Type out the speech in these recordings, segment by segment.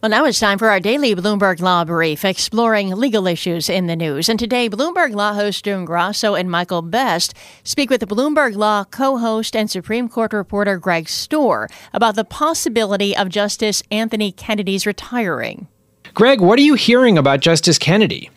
Well, now it's time for our daily Bloomberg Law Brief, exploring legal issues in the news. And today, Bloomberg Law host June Grasso and Michael Best speak with the Bloomberg Law co-host and Supreme Court reporter Greg Stohr about the possibility of Justice Anthony Kennedy's retiring. Greg, what are you hearing about Justice Kennedy?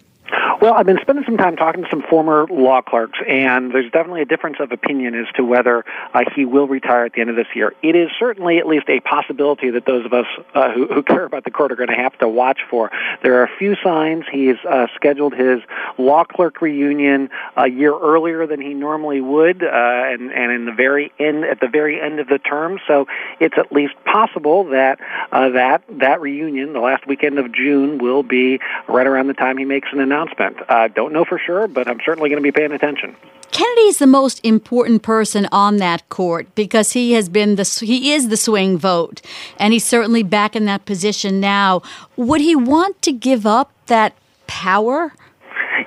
Well, I've been spending some time talking to some former law clerks, and there's definitely a difference of opinion as to whether uh, he will retire at the end of this year. It is certainly at least a possibility that those of us uh, who, who, care about the court are going to have to watch for. There are a few signs. He's uh, scheduled his law clerk reunion a year earlier than he normally would, uh, and, and in the very end, at the very end of the term. So it's at least possible that uh, that that reunion, the last weekend of June, will be right around the time he makes an announcement. Uh, don't know for sure, but I'm certainly going to be paying attention. Kennedy is the most important person on that court because he has been the he is the swing vote, and he's certainly back in that position now. Would he want to give up that power?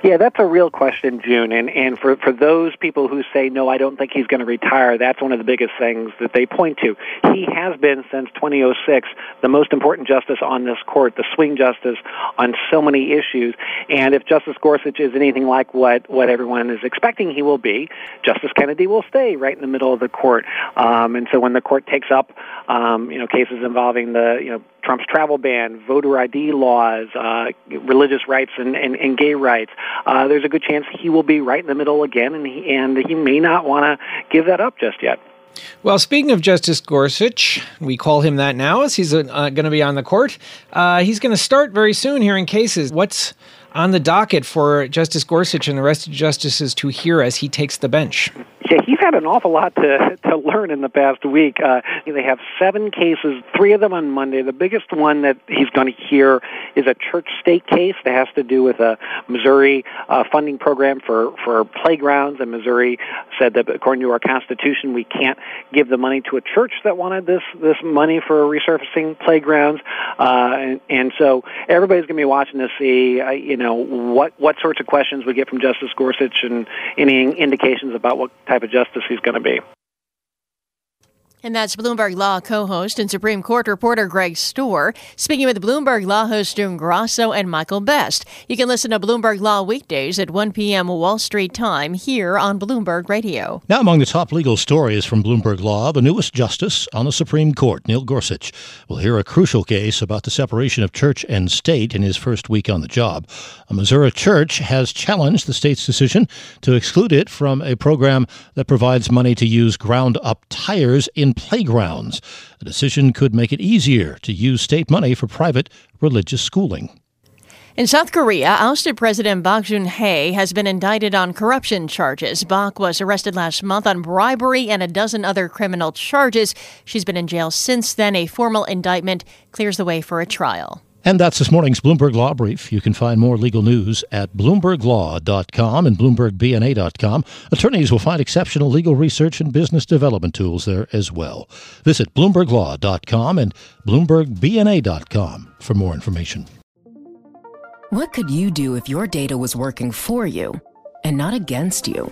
Yeah, that's a real question, June. And and for for those people who say no, I don't think he's going to retire. That's one of the biggest things that they point to. He has been since 2006 the most important justice on this court, the swing justice on so many issues. And if Justice Gorsuch is anything like what what everyone is expecting he will be, Justice Kennedy will stay right in the middle of the court. Um, and so when the court takes up um, you know cases involving the you know Trump's travel ban, voter ID laws, uh, religious rights, and, and, and gay rights, uh, there's a good chance he will be right in the middle again, and he, and he may not want to give that up just yet. Well, speaking of Justice Gorsuch, we call him that now as he's uh, going to be on the court. Uh, he's going to start very soon hearing cases. What's on the docket for Justice Gorsuch and the rest of the justices to hear as he takes the bench? Yeah, he's had an awful lot to to learn in the past week. Uh, they have seven cases, three of them on Monday. The biggest one that he's going to hear is a church-state case that has to do with a Missouri uh, funding program for for playgrounds. And Missouri said that according to our constitution, we can't give the money to a church that wanted this this money for resurfacing playgrounds. Uh, and, and so everybody's going to be watching to see, uh, you know, what what sorts of questions we get from Justice Gorsuch and any indications about what type type of justice he's going to be. And that's Bloomberg Law co host and Supreme Court reporter Greg Stohr speaking with Bloomberg Law host June Grasso and Michael Best. You can listen to Bloomberg Law weekdays at 1 p.m. Wall Street time here on Bloomberg Radio. Now, among the top legal stories from Bloomberg Law, the newest justice on the Supreme Court, Neil Gorsuch, will hear a crucial case about the separation of church and state in his first week on the job. A Missouri church has challenged the state's decision to exclude it from a program that provides money to use ground up tires in playgrounds. The decision could make it easier to use state money for private religious schooling. In South Korea, ousted President Park Geun-hye has been indicted on corruption charges. Bak was arrested last month on bribery and a dozen other criminal charges. She's been in jail since then. A formal indictment clears the way for a trial. And that's this morning's Bloomberg Law Brief. You can find more legal news at BloombergLaw.com and BloombergBNA.com. Attorneys will find exceptional legal research and business development tools there as well. Visit BloombergLaw.com and BloombergBNA.com for more information. What could you do if your data was working for you and not against you?